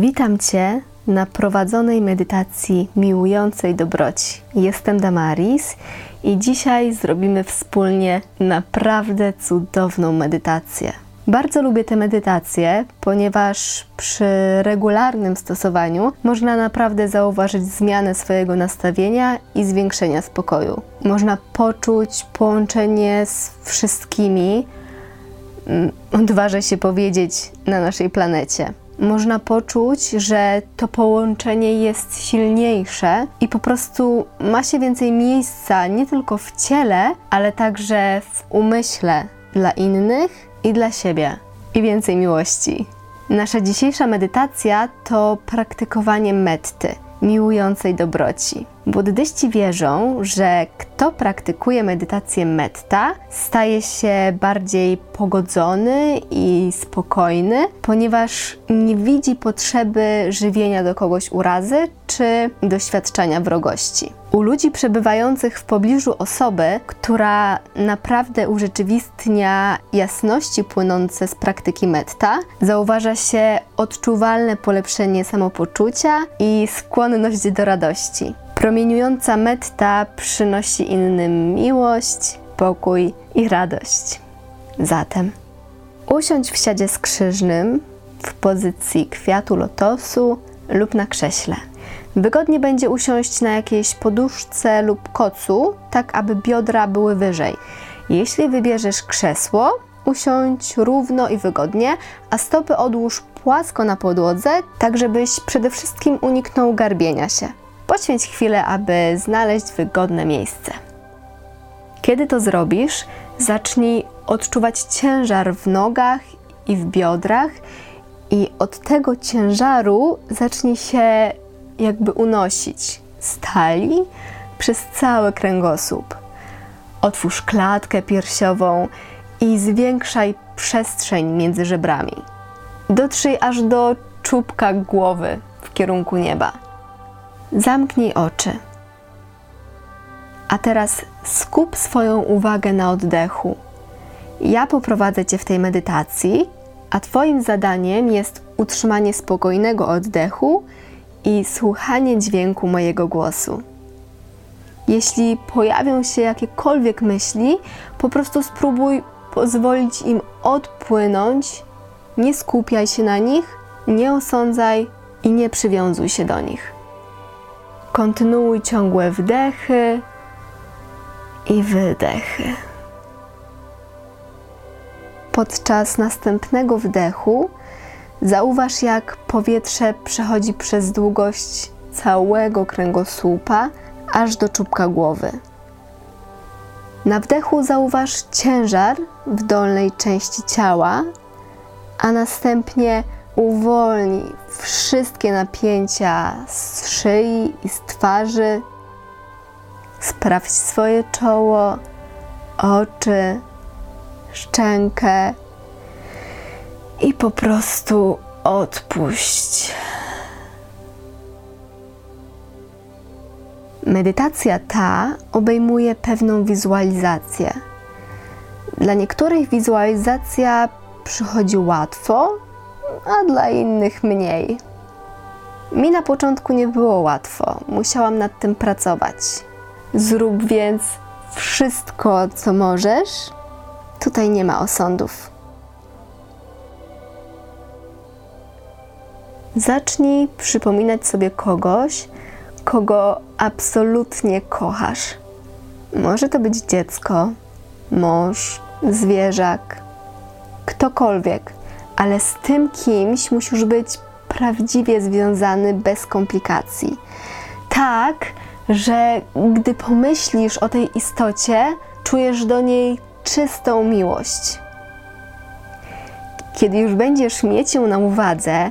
Witam Cię na prowadzonej medytacji miłującej dobroci. Jestem Damaris i dzisiaj zrobimy wspólnie naprawdę cudowną medytację. Bardzo lubię te medytacje, ponieważ przy regularnym stosowaniu można naprawdę zauważyć zmianę swojego nastawienia i zwiększenia spokoju. Można poczuć połączenie z wszystkimi, mm, odważę się powiedzieć, na naszej planecie można poczuć, że to połączenie jest silniejsze i po prostu ma się więcej miejsca nie tylko w ciele, ale także w umyśle dla innych i dla siebie. I więcej miłości. Nasza dzisiejsza medytacja to praktykowanie metty, miłującej dobroci. Buddyści wierzą, że kto praktykuje medytację metta, staje się bardziej pogodzony i spokojny, ponieważ nie widzi potrzeby żywienia do kogoś urazy czy doświadczania wrogości. U ludzi przebywających w pobliżu osoby, która naprawdę urzeczywistnia jasności płynące z praktyki metta, zauważa się odczuwalne polepszenie samopoczucia i skłonność do radości. Promieniująca metta przynosi innym miłość, pokój i radość. Zatem usiądź w siadzie skrzyżnym w pozycji kwiatu lotosu lub na krześle. Wygodnie będzie usiąść na jakiejś poduszce lub kocu, tak aby biodra były wyżej. Jeśli wybierzesz krzesło, usiądź równo i wygodnie, a stopy odłóż płasko na podłodze, tak żebyś przede wszystkim uniknął garbienia się. Poświęć chwilę, aby znaleźć wygodne miejsce. Kiedy to zrobisz, zacznij odczuwać ciężar w nogach i w biodrach, i od tego ciężaru zacznij się jakby unosić z talii przez cały kręgosłup. Otwórz klatkę piersiową i zwiększaj przestrzeń między żebrami. Dotrzyj aż do czubka głowy w kierunku nieba. Zamknij oczy. A teraz skup swoją uwagę na oddechu. Ja poprowadzę Cię w tej medytacji, a Twoim zadaniem jest utrzymanie spokojnego oddechu i słuchanie dźwięku mojego głosu. Jeśli pojawią się jakiekolwiek myśli, po prostu spróbuj pozwolić im odpłynąć, nie skupiaj się na nich, nie osądzaj i nie przywiązuj się do nich. Kontynuuj ciągłe wdechy i wydechy. Podczas następnego wdechu Zauważ, jak powietrze przechodzi przez długość całego kręgosłupa aż do czubka głowy. Na wdechu zauważ ciężar w dolnej części ciała, a następnie uwolnij wszystkie napięcia z szyi i z twarzy. Sprawdź swoje czoło, oczy, szczękę i po prostu odpuść. Medytacja ta obejmuje pewną wizualizację. Dla niektórych wizualizacja przychodzi łatwo, a dla innych mniej. Mi na początku nie było łatwo, musiałam nad tym pracować. Zrób więc wszystko, co możesz. Tutaj nie ma osądów. Zacznij przypominać sobie kogoś, kogo absolutnie kochasz. Może to być dziecko, mąż, zwierzak, ktokolwiek, ale z tym kimś musisz być prawdziwie związany bez komplikacji. Tak, że gdy pomyślisz o tej istocie, czujesz do niej czystą miłość. Kiedy już będziesz mieć ją na uwadze,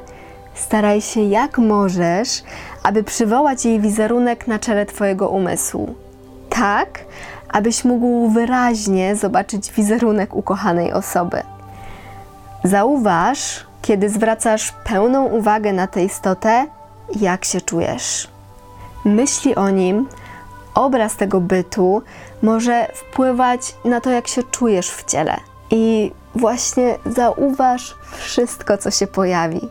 Staraj się jak możesz, aby przywołać jej wizerunek na czele Twojego umysłu. Tak, abyś mógł wyraźnie zobaczyć wizerunek ukochanej osoby. Zauważ, kiedy zwracasz pełną uwagę na tę istotę, jak się czujesz. Myśli o nim, obraz tego bytu może wpływać na to, jak się czujesz w ciele. I właśnie zauważ wszystko, co się pojawi.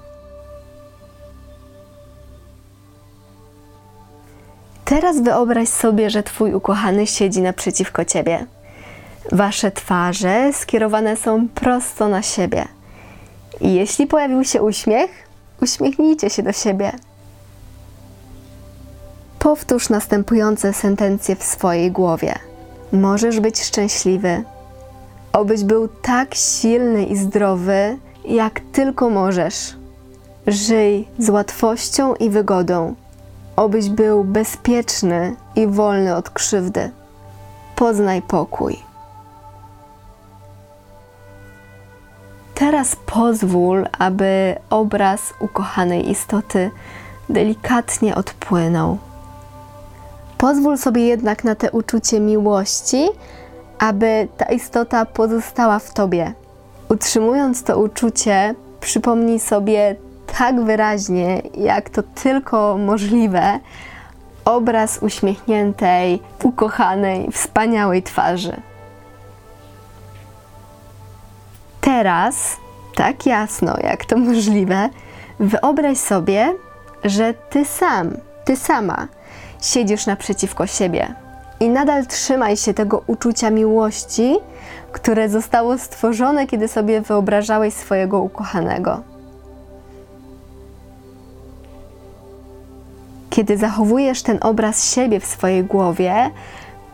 Teraz wyobraź sobie, że twój ukochany siedzi naprzeciwko ciebie. Wasze twarze skierowane są prosto na siebie jeśli pojawił się uśmiech, uśmiechnijcie się do siebie. Powtórz następujące sentencje w swojej głowie. Możesz być szczęśliwy. Obyś był tak silny i zdrowy, jak tylko możesz. Żyj z łatwością i wygodą. Obyś był bezpieczny i wolny od krzywdy. Poznaj pokój. Teraz pozwól, aby obraz ukochanej istoty delikatnie odpłynął. Pozwól sobie jednak na te uczucie miłości, aby ta istota pozostała w tobie. Utrzymując to uczucie, przypomnij sobie tak wyraźnie, jak to tylko możliwe, obraz uśmiechniętej, ukochanej, wspaniałej twarzy. Teraz, tak jasno jak to możliwe, wyobraź sobie, że ty sam, ty sama siedzisz naprzeciwko siebie i nadal trzymaj się tego uczucia miłości, które zostało stworzone, kiedy sobie wyobrażałeś swojego ukochanego. Kiedy zachowujesz ten obraz siebie w swojej głowie,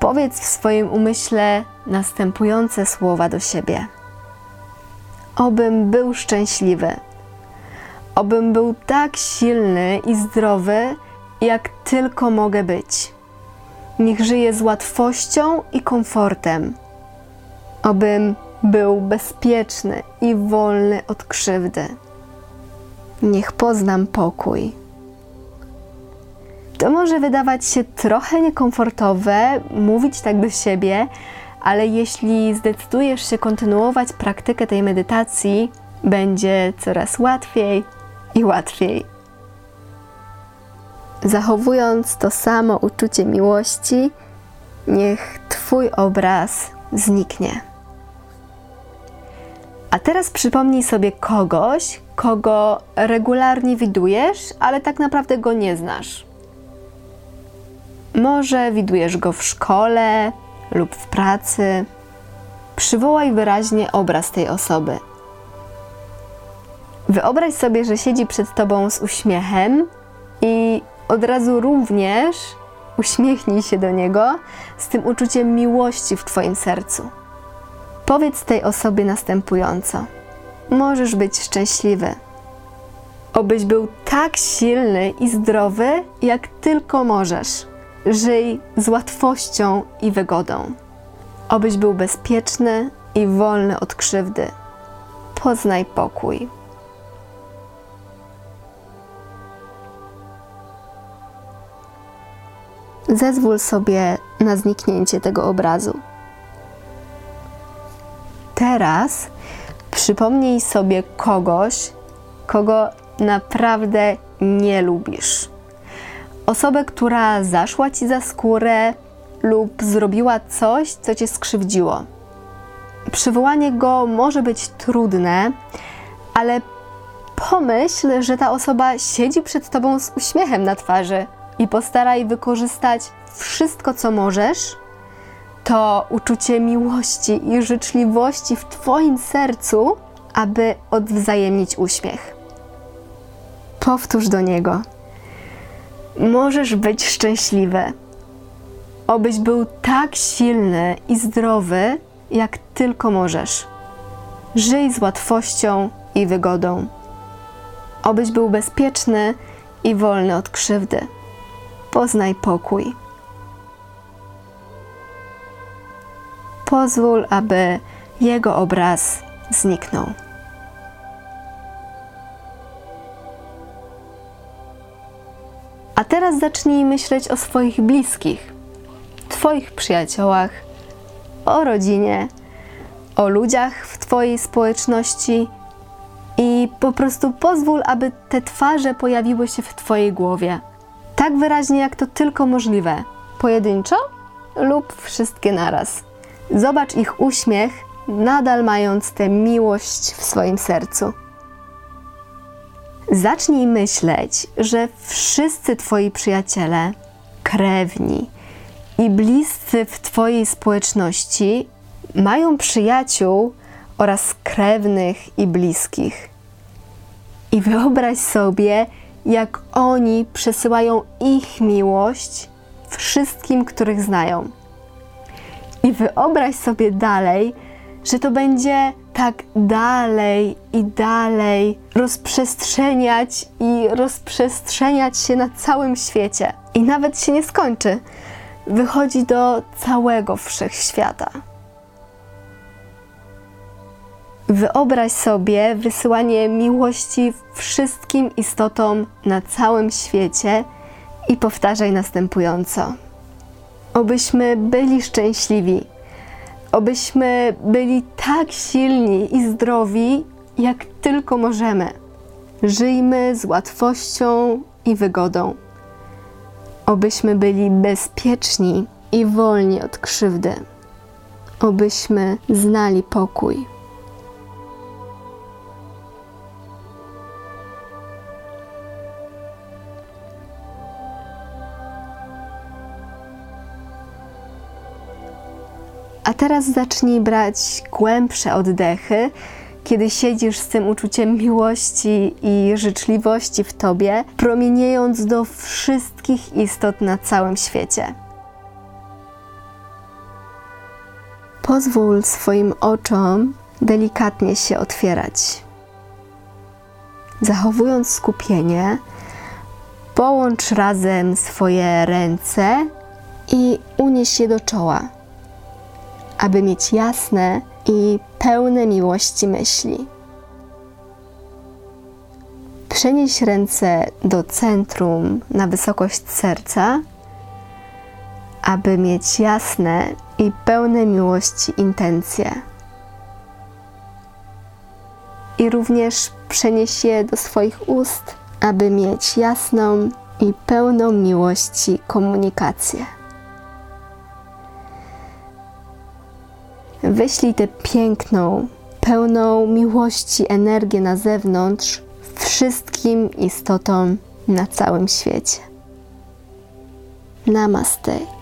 powiedz w swoim umyśle następujące słowa do siebie. Obym był szczęśliwy. Obym był tak silny i zdrowy, jak tylko mogę być. Niech żyję z łatwością i komfortem. Obym był bezpieczny i wolny od krzywdy. Niech poznam pokój. To może wydawać się trochę niekomfortowe mówić tak do siebie, ale jeśli zdecydujesz się kontynuować praktykę tej medytacji, będzie coraz łatwiej i łatwiej. Zachowując to samo uczucie miłości, niech Twój obraz zniknie. A teraz przypomnij sobie kogoś, kogo regularnie widujesz, ale tak naprawdę go nie znasz. Może widujesz go w szkole lub w pracy. Przywołaj wyraźnie obraz tej osoby. Wyobraź sobie, że siedzi przed tobą z uśmiechem i od razu również uśmiechnij się do niego z tym uczuciem miłości w twoim sercu. Powiedz tej osobie następująco: Możesz być szczęśliwy. Obyś był tak silny i zdrowy, jak tylko możesz. Żyj z łatwością i wygodą. Obyś był bezpieczny i wolny od krzywdy. Poznaj pokój. Zezwól sobie na zniknięcie tego obrazu. Teraz przypomnij sobie kogoś, kogo naprawdę nie lubisz osobę, która zaszła ci za skórę lub zrobiła coś, co cię skrzywdziło. Przywołanie go może być trudne, ale pomyśl, że ta osoba siedzi przed tobą z uśmiechem na twarzy i postaraj wykorzystać wszystko, co możesz, to uczucie miłości i życzliwości w Twoim sercu, aby odwzajemnić uśmiech. Powtórz do niego możesz być szczęśliwy. Obyś był tak silny i zdrowy, jak tylko możesz. Żyj z łatwością i wygodą. Obyś był bezpieczny i wolny od krzywdy. Poznaj pokój. Pozwól, aby jego obraz zniknął. Teraz zacznij myśleć o swoich bliskich, Twoich przyjaciołach, o rodzinie, o ludziach w Twojej społeczności i po prostu pozwól, aby te twarze pojawiły się w Twojej głowie. Tak wyraźnie, jak to tylko możliwe. Pojedynczo lub wszystkie naraz. Zobacz ich uśmiech, nadal mając tę miłość w swoim sercu. Zacznij myśleć, że wszyscy Twoi przyjaciele, krewni i bliscy w Twojej społeczności mają przyjaciół oraz krewnych i bliskich. I wyobraź sobie, jak oni przesyłają ich miłość wszystkim, których znają. I wyobraź sobie dalej, że to będzie tak dalej i dalej rozprzestrzeniać i rozprzestrzeniać się na całym świecie. I nawet się nie skończy. Wychodzi do całego wszechświata. Wyobraź sobie wysyłanie miłości wszystkim istotom na całym świecie i powtarzaj następująco. Obyśmy byli szczęśliwi, obyśmy byli tak silni i zdrowi, jak tylko możemy. Żyjmy z łatwością i wygodą. Obyśmy byli bezpieczni i wolni od krzywdy. Obyśmy znali pokój. A teraz zacznij brać głębsze oddechy, kiedy siedzisz z tym uczuciem miłości i życzliwości w tobie, promieniejąc do wszystkich istot na całym świecie. Pozwól swoim oczom delikatnie się otwierać. Zachowując skupienie, połącz razem swoje ręce i unieś je do czoła aby mieć jasne i pełne miłości myśli. Przenieś ręce do centrum na wysokość serca, aby mieć jasne i pełne miłości intencje. I również przenieś je do swoich ust, aby mieć jasną i pełną miłości komunikację. Wyślij tę piękną, pełną miłości energię na zewnątrz wszystkim istotom na całym świecie. Namaste.